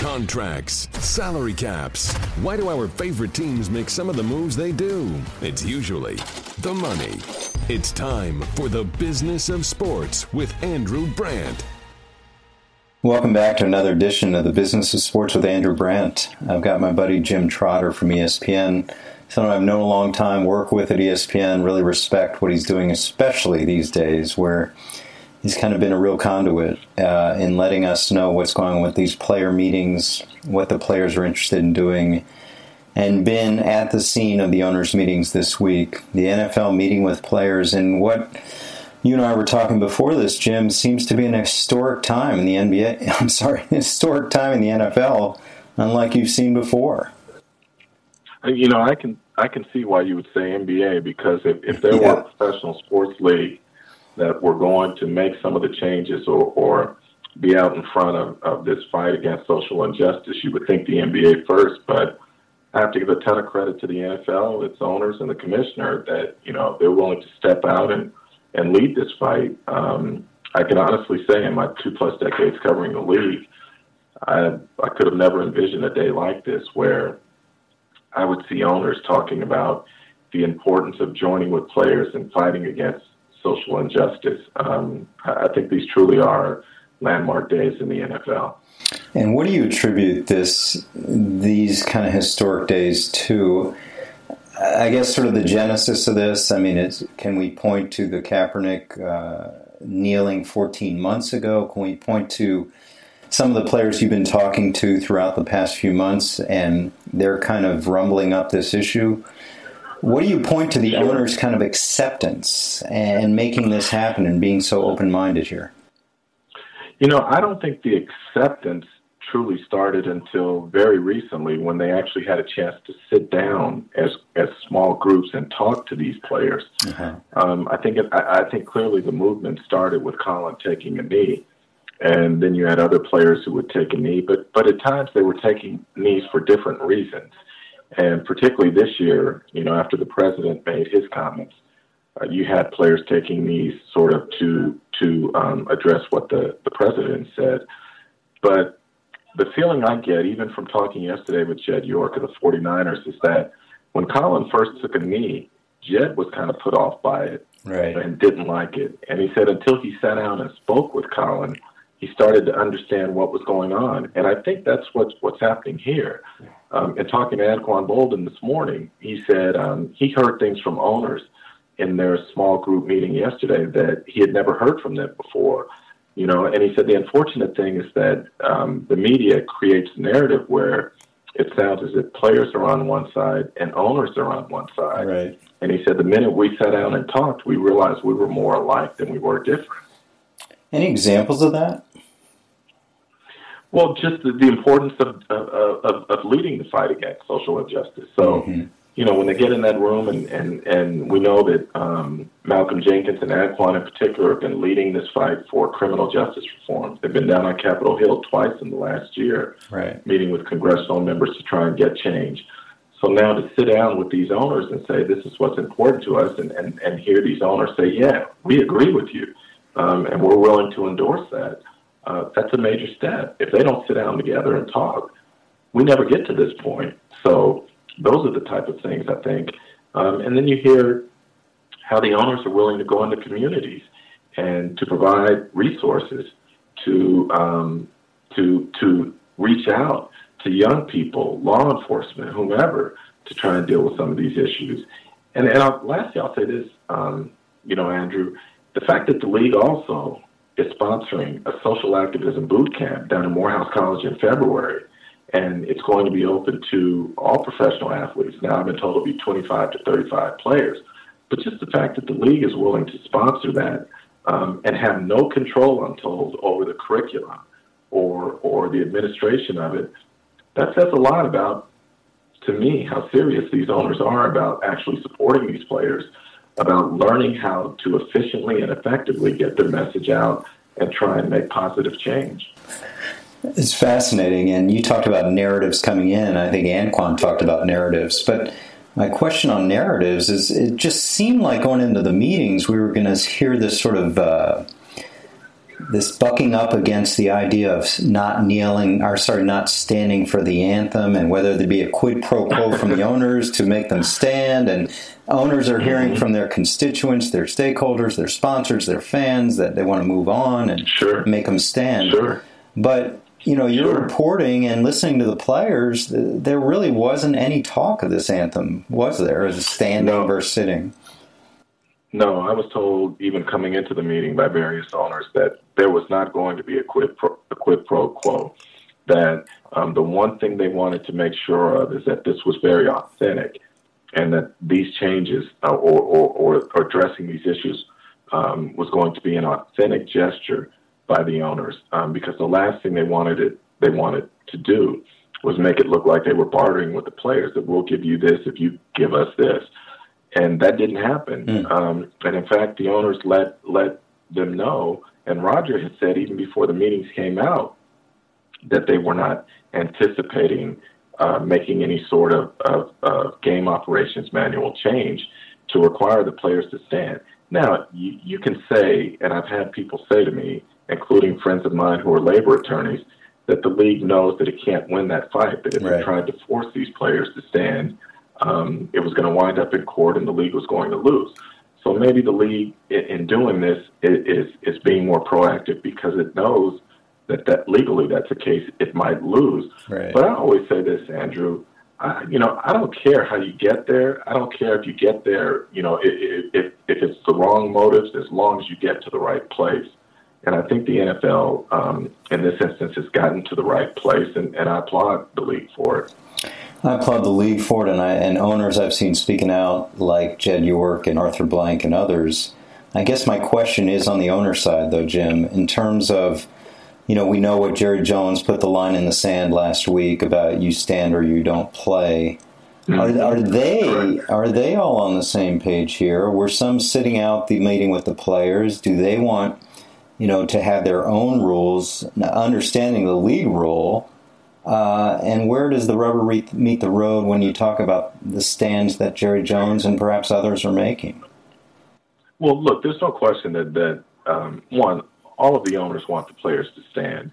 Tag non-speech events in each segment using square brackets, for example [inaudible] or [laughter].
Contracts, salary caps. Why do our favorite teams make some of the moves they do? It's usually the money. It's time for the business of sports with Andrew Brandt. Welcome back to another edition of the Business of Sports with Andrew Brandt. I've got my buddy Jim Trotter from ESPN, someone I've known a long time, work with at ESPN, really respect what he's doing, especially these days where he's kind of been a real conduit uh, in letting us know what's going on with these player meetings, what the players are interested in doing, and been at the scene of the owners' meetings this week. The NFL meeting with players, and what you and I were talking before this, Jim, seems to be an historic time in the NBA. [laughs] I'm sorry, historic time in the NFL, unlike you've seen before. You know, I can I can see why you would say NBA because if, if there yeah. were a professional sports league that we're going to make some of the changes or, or be out in front of, of this fight against social injustice, you would think the NBA first, but I have to give a ton of credit to the NFL, its owners, and the commissioner that you know they're willing to step out and and lead this fight. Um, I can honestly say, in my two plus decades covering the league, I I could have never envisioned a day like this where I would see owners talking about the importance of joining with players and fighting against social injustice. Um, I think these truly are landmark days in the NFL. And what do you attribute this these kind of historic days to? I guess sort of the genesis of this. I mean, can we point to the Kaepernick uh, kneeling 14 months ago? Can we point to some of the players you've been talking to throughout the past few months, and they're kind of rumbling up this issue? What do you point to the owner's kind of acceptance and making this happen and being so open minded here? You know, I don't think the acceptance truly started until very recently when they actually had a chance to sit down as as small groups and talk to these players. Uh-huh. Um, I think it, I, I think clearly the movement started with Colin taking a knee, and then you had other players who would take a knee, but but at times they were taking knees for different reasons. And particularly this year, you know, after the president made his comments, uh, you had players taking these sort of to to um, address what the, the president said. But the feeling I get, even from talking yesterday with Jed York of the 49ers, is that when Colin first took a knee, Jed was kind of put off by it right. and didn't like it. And he said until he sat down and spoke with Colin, he started to understand what was going on. And I think that's what's what's happening here. Um, and talking to Anquan Boldin this morning, he said um, he heard things from owners in their small group meeting yesterday that he had never heard from them before. You know, and he said the unfortunate thing is that um, the media creates a narrative where it sounds as if players are on one side and owners are on one side. Right. And he said the minute we sat down and talked, we realized we were more alike than we were different. Any examples of that? Well, just the, the importance of, of, of leading the fight against social injustice. So, mm-hmm. you know, when they get in that room, and, and, and we know that um, Malcolm Jenkins and Anquan in particular have been leading this fight for criminal justice reform. They've been down on Capitol Hill twice in the last year, right. meeting with congressional members to try and get change. So now to sit down with these owners and say, this is what's important to us, and, and, and hear these owners say, yeah, we agree with you, um, and we're willing to endorse that uh, that's a major step. If they don't sit down together and talk, we never get to this point. So those are the type of things I think. Um, and then you hear how the owners are willing to go into communities and to provide resources to um, to to reach out to young people, law enforcement, whomever, to try and deal with some of these issues. And, and I'll, lastly, I'll say this, um, you know, Andrew, the fact that the league also is sponsoring a social activism boot camp down at Morehouse College in February. And it's going to be open to all professional athletes. Now, I've been told it'll be 25 to 35 players. But just the fact that the league is willing to sponsor that um, and have no control, I'm told, over the curriculum or, or the administration of it, that says a lot about, to me, how serious these owners are about actually supporting these players about learning how to efficiently and effectively get their message out and try and make positive change. It's fascinating, and you talked about narratives coming in. I think Anquan talked about narratives, but my question on narratives is: it just seemed like going into the meetings, we were going to hear this sort of uh, this bucking up against the idea of not kneeling, or sorry, not standing for the anthem, and whether there be a quid pro quo from the owners to make them stand. And owners are hearing from their constituents, their stakeholders, their sponsors, their fans that they want to move on and sure. make them stand. Sure. But you know, you're Sure. reporting and listening to the players. There really wasn't any talk of this anthem, was there? As a standing No. versus sitting. No, I was told even coming into the meeting by various owners that there was not going to be a quid pro, a quid pro quo. That um, the one thing they wanted to make sure of is that this was very authentic, and that these changes uh, or, or, or addressing these issues um, was going to be an authentic gesture by the owners. Um, because the last thing they wanted it they wanted to do was make it look like they were bartering with the players that we'll give you this if you give us this and that didn't happen. Mm. Um, and in fact, the owners let let them know, and Roger had said even before the meetings came out that they were not anticipating uh, making any sort of, of, of game operations manual change to require the players to stand. Now, you, you can say, and I've had people say to me, including friends of mine who are labor attorneys, that the league knows that it can't win that fight. That if Right. it tried to force these players to stand, um, it was going to wind up in court and the league was going to lose. So maybe the league, in doing this, is is being more proactive because it knows that that legally that's the case. It might lose. Right. But I always say this, Andrew. I, you know, I don't care how you get there. I don't care if you get there. You know, if if, if it's the wrong motives, as long as you get to the right place. And I think the NFL, um, in this instance, has gotten to the right place, and, and I applaud the league for it. I applaud the league for it, and, I, and owners I've seen speaking out, like Jed York and Arthur Blank and others. I guess my question is on the owner side, though, Jim, in terms of, you know, we know what Jerry Jones put the line in the sand last week about you stand or you don't play. Are, mm-hmm. are they are they all on the same page here? Were some sitting out the meeting with the players? Do they want, you know, to have their own rules, understanding the league rule? Uh, and where does the rubber re- meet the road when you talk about the stands that Jerry Jones and perhaps others are making? Well, look, there's no question that that um, one, all of the owners want the players to stand.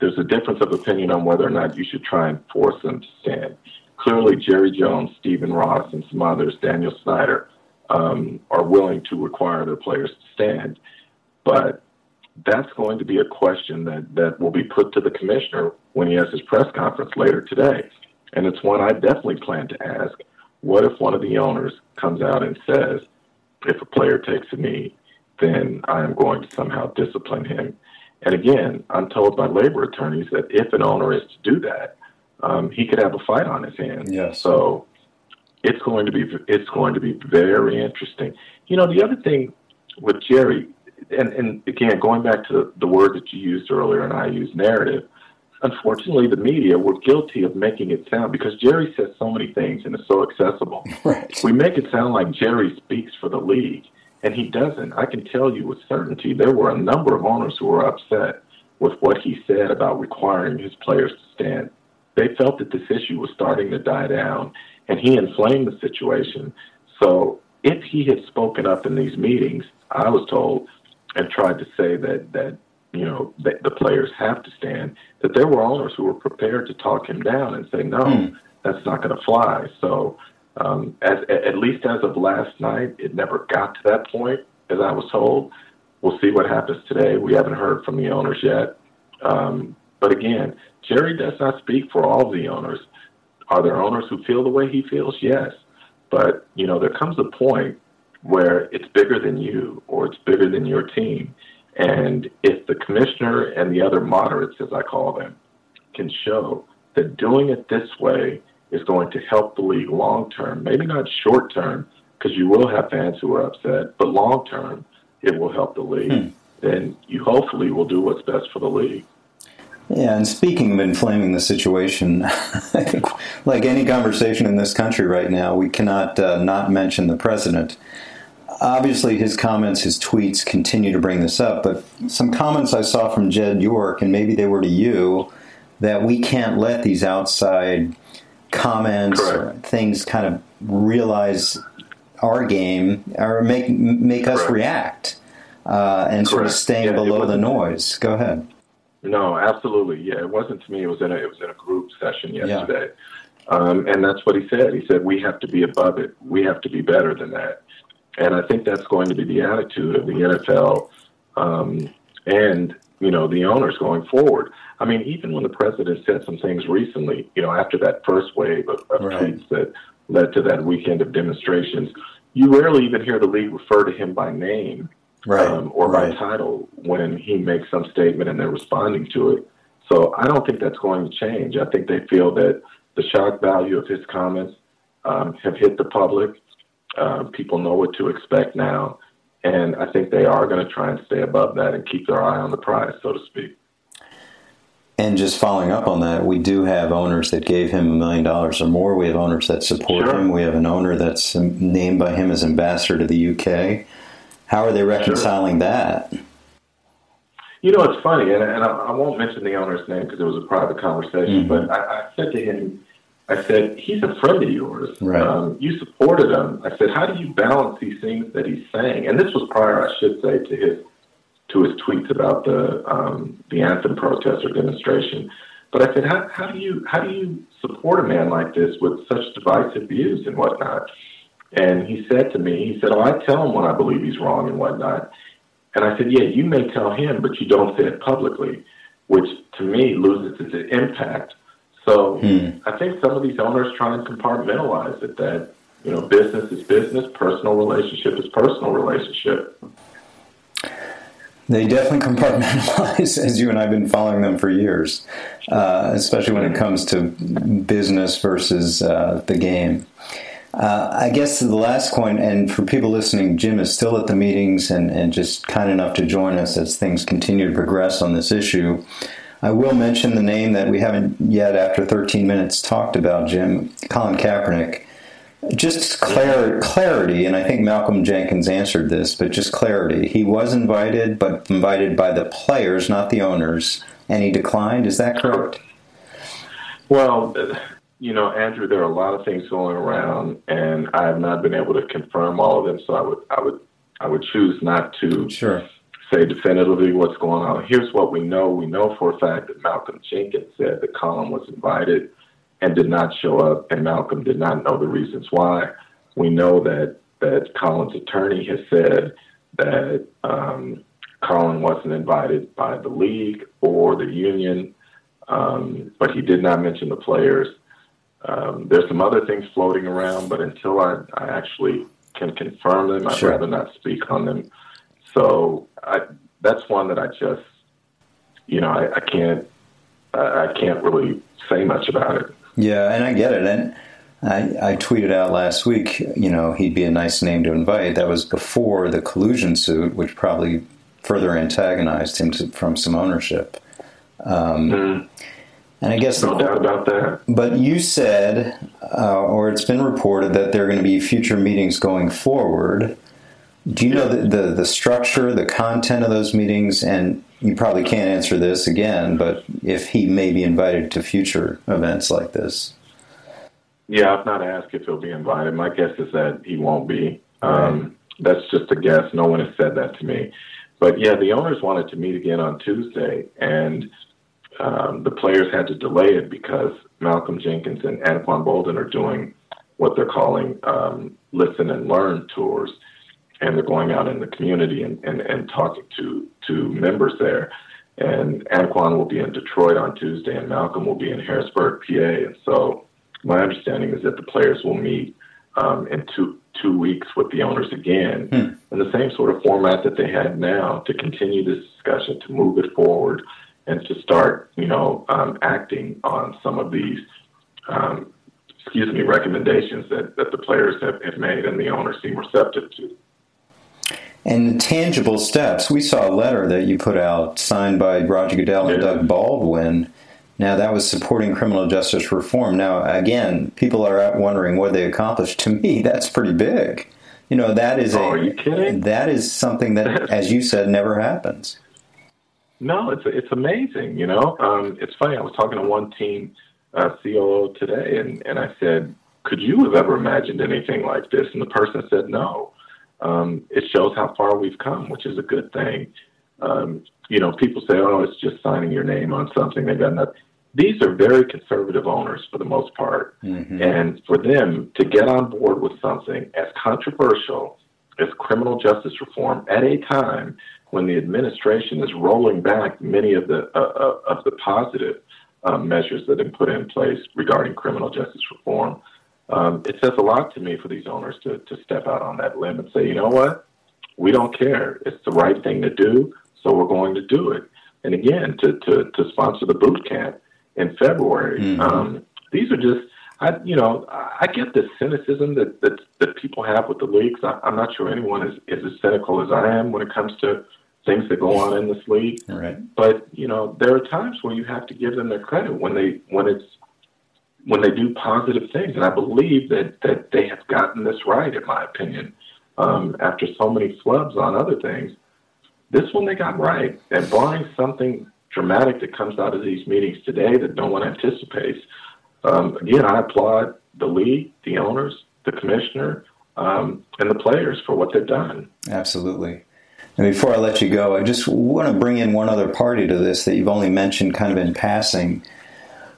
There's a difference of opinion on whether or not you should try and force them to stand. Clearly, Jerry Jones, Stephen Ross, and some others, Daniel Snyder, um, are willing to require their players to stand. But that's going to be a question that, that will be put to the commissioner when he has his press conference later today. And it's one I definitely plan to ask. What if one of the owners comes out and says, if a player takes a knee, then I am going to somehow discipline him. And again, I'm told by labor attorneys that if an owner is to do that, um, he could have a fight on his hands. Yes. So it's going to be it's going to be very interesting. You know, the other thing with Jerry, and, and again, going back to the, word that you used earlier, and I used narrative. Unfortunately, the media were guilty of making it sound because Jerry says so many things and is so accessible. [laughs] Right. We make it sound like Jerry speaks for the league, and he doesn't. I can tell you with certainty there were a number of owners who were upset with what he said about requiring his players to stand. They felt that this issue was starting to die down, and he inflamed the situation. So if he had spoken up in these meetings, I was told, and tried to say that that you know that the players have to stand, that there were owners who were prepared to talk him down and say, no, Hmm. that's not going to fly. So um, as at least as of last night, it never got to that point, as I was told. We'll see what happens today. We haven't heard from the owners yet. Um, but again, Jerry does not speak for all of the owners. Are there owners who feel the way he feels? Yes. But, you know, there comes a point where it's bigger than you or it's bigger than your team. And if the commissioner and the other moderates, as I call them, can show that doing it this way is going to help the league long term, maybe not short term, because you will have fans who are upset, but long term, it will help the league. Then you hopefully will do what's best for the league. Yeah, and speaking of inflaming the situation, [laughs] I think, like any conversation in this country right now, we cannot uh, not mention the president. Obviously, his comments, his tweets continue to bring this up, but some comments I saw from Jed York, and maybe they were to you, that we can't let these outside comments or things kind of realize our game or make make us react. uh, and sort of staying Yeah, below the noise. Go ahead. No, absolutely. Yeah, it wasn't to me. It was in a it was in a group session yesterday, um, and that's what he said. He said we have to be above it. We have to be better than that. And I think that's going to be the attitude of the NFL um, and you know the owners going forward. I mean, even when the president said some things recently, you know, after that first wave of, of Right. tweets that led to that weekend of demonstrations, you rarely even hear the league refer to him by name Right. um, or right. by title when he makes some statement and they're responding to it. So I don't think that's going to change. I think they feel that the shock value of his comments um, have hit the public. Uh, people know what to expect now. And I think they are going to try and stay above that and keep their eye on the prize, so to speak. And just following up on that, we do have owners that gave him a million dollars or more. We have owners that support Sure. him. We have an owner that's named by him as ambassador to the UK. How are they reconciling that? You know, it's funny, and, and I, I won't mention the owner's name because it was a private conversation, Mhm. but I, I said to him, I said, he's a friend of yours. Right. Um, you supported him. I said, how do you balance these things that he's saying? And this was prior, I should say, to his to his tweets about the um, the anthem protest or demonstration. But I said, how, how do you how do you support a man like this with such divisive views and whatnot? And he said to me, he said, "Oh, I tell him when I believe he's wrong and whatnot." And I said, "Yeah, you may tell him, but you don't say it publicly," which to me loses its impact. So Hmm. I think some of these owners try and compartmentalize it that you know business is business, personal relationship is personal relationship. They definitely compartmentalize, [laughs] as you and I have been following them for years, uh, especially when it comes to business versus uh, the game. Uh, I guess the last point, and for people listening, Jim is still at the meetings and, and just kind enough to join us as things continue to progress on this issue. I will mention the name that we haven't yet, after 13 minutes, talked about, Jim, Colin Kaepernick. Just clar- clarity, and I think Malcolm Jenkins answered this, but just clarity. He was invited, but invited by the players, not the owners, and he declined. Is that correct? Well, you know, Andrew, there are a lot of things going around, and I have not been able to confirm all of them. So I would, I would, I would choose not to Sure. Say definitively what's going on. Here's what we know: we know for a fact that Malcolm Jenkins said that Colin was invited and did not show up, and Malcolm did not know the reasons why. We know that that Colin's attorney has said that um, Colin wasn't invited by the league or the union, um, but he did not mention the players. Um, there's some other things floating around, but until I, I actually can confirm them, I'd Sure. rather not speak on them. So I, that's one that I just, you know, I, I can't, I I can't really say much about it. Yeah, and I get it. And I, I tweeted out last week, you know, he'd be a nice name to invite. That was before the collusion suit, which probably further antagonized him to, from some ownership. Um, Mm, And I guess no doubt about that. But you said, uh, or it's been reported that there are going to be future meetings going forward. Do you know the, the, the structure, the content of those meetings? And you probably can't answer this again, but if he may be invited to future events like this. Yeah, I've not asked if he'll be invited. My guess is that he won't be. Um, that's just a guess. No one has said that to me. But yeah, the owners wanted to meet again on Tuesday, and um, the players had to delay it because Malcolm Jenkins and Anquan Boldin are doing what they're calling um, listen and learn tours, and they're going out in the community and, and, and talking to to members there. And Anquan will be in Detroit on Tuesday, and Malcolm will be in Harrisburg, PA. And so, my understanding is that the players will meet um, in two two weeks with the owners again in the same sort of format that they had now to continue this discussion, to move it forward, and to start, you know, um, acting on some of these, um, excuse me, recommendations that, that the players have, have made and the owners seem receptive to. And tangible steps. We saw a letter that you put out signed by Roger Goodell and Yeah. Doug Baldwin. Now, that was supporting criminal justice reform. Now, again, people are out wondering what they accomplished. To me, that's pretty big. You know, that is a Oh, are you kidding? that is something that, [laughs] as you said, never happens. No, it's it's amazing. You know, um, it's funny. I was talking to one team uh, COO today, and and I said, "Could you have ever imagined anything like this?" And the person said, "No." Um, it shows how far we've come, which is a good thing. Um, you know, people say, "Oh, it's just signing your name on something." They've got nothing. These are very conservative owners for the most part, mm-hmm. and for them to get on board with something as controversial as criminal justice reform at a time when the administration is rolling back many of the uh, uh of the positive um, measures that have been put in place regarding criminal justice reform. Um, it says a lot to me for these owners to, to step out on that limb and say, you know what, we don't care. It's the right thing to do, so we're going to do it. And again, to, to, to sponsor the boot camp in February. Mm-hmm. Um, these are just, I, you know, I get the cynicism that, that, that people have with the leagues. I, I'm not sure anyone is, is as cynical as I am when it comes to things that go on in this league. [laughs] Right. But you know, there are times where you have to give them their credit when they when it's when they do positive things, and I believe that that they have gotten this right, in my opinion. Um, after so many flubs on other things, this one they got right. And barring something dramatic that comes out of these meetings today that no one anticipates, um, again, I applaud the league, the owners, the commissioner, um, and the players for what they've done. Absolutely. And before I let you go, I just want to bring in one other party to this that you've only mentioned kind of in passing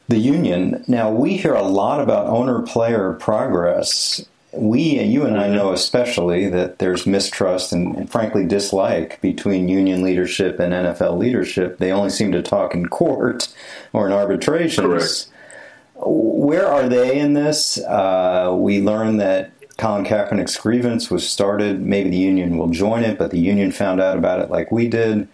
the union. Now, we hear a lot about owner player progress. We, and you and I know especially, that there's mistrust and, and, frankly dislike between union leadership and NFL leadership. They only seem to talk in court or in arbitrations. Correct. Where are they in this? Uh, we learned that Colin Kaepernick's grievance was started. Maybe the union will join it, but the union found out about it like we did.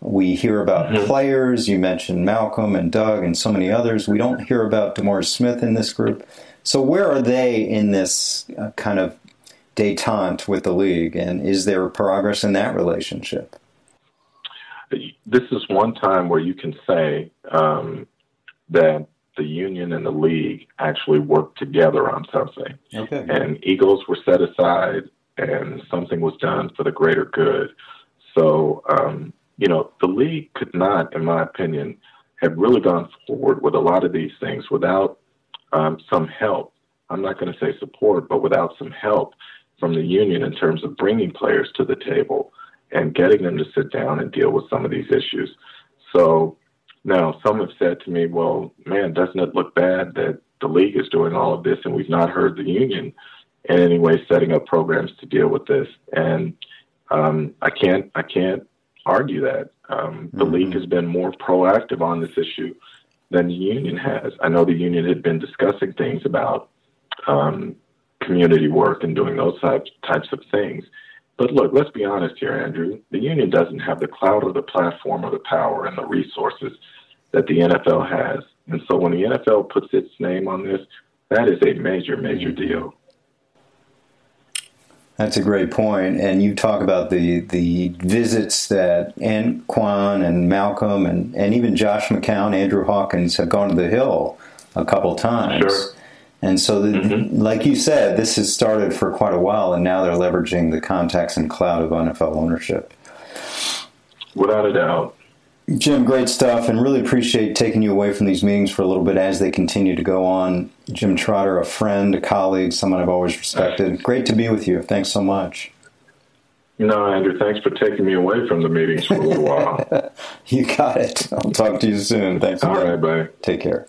We hear about mm-hmm. players. You mentioned Malcolm and Doug and so many others. We don't hear about DeMaurice Smith in this group. So where are they in this uh, kind of detente with the league, and is there progress in that relationship? This is one time where you can say um, that the union and the league actually worked together on something. Okay. And egos were set aside and something was done for the greater good. So, um, you know, the league could not, in my opinion, have really gone forward with a lot of these things without um, some help. I'm not going to say support, but without some help from the union in terms of bringing players to the table and getting them to sit down and deal with some of these issues. So, now, some have said to me, well, man, doesn't it look bad that the league is doing all of this and we've not heard the union in any way setting up programs to deal with this? And um, I can't, I can't argue that. Um, the mm-hmm. league has been more proactive on this issue than the union has. I know the union had been discussing things about um, community work and doing those types types of things. But look, let's be honest here, Andrew. The union doesn't have the clout or the platform or the power and the resources that the NFL has. And so when the NFL puts its name on this, that is a major, major mm-hmm. deal. That's a great point. And you talk about the the visits that Anquan and Malcolm and, and even Josh McCown, Andrew Hawkins have gone to the Hill a couple times. Sure. And so, the, mm-hmm. like you said, this has started for quite a while, and now they're leveraging the contacts and cloud of NFL ownership. Without a doubt. Jim, great stuff, and really appreciate taking you away from these meetings for a little bit as they continue to go on. Jim Trotter, a friend, a colleague, someone I've always respected. Great to be with you. Thanks so much. You know, Andrew, thanks for taking me away from the meetings for a little while. [laughs] you got it. I'll talk to you soon. Thanks. All again. right, bye. Take care.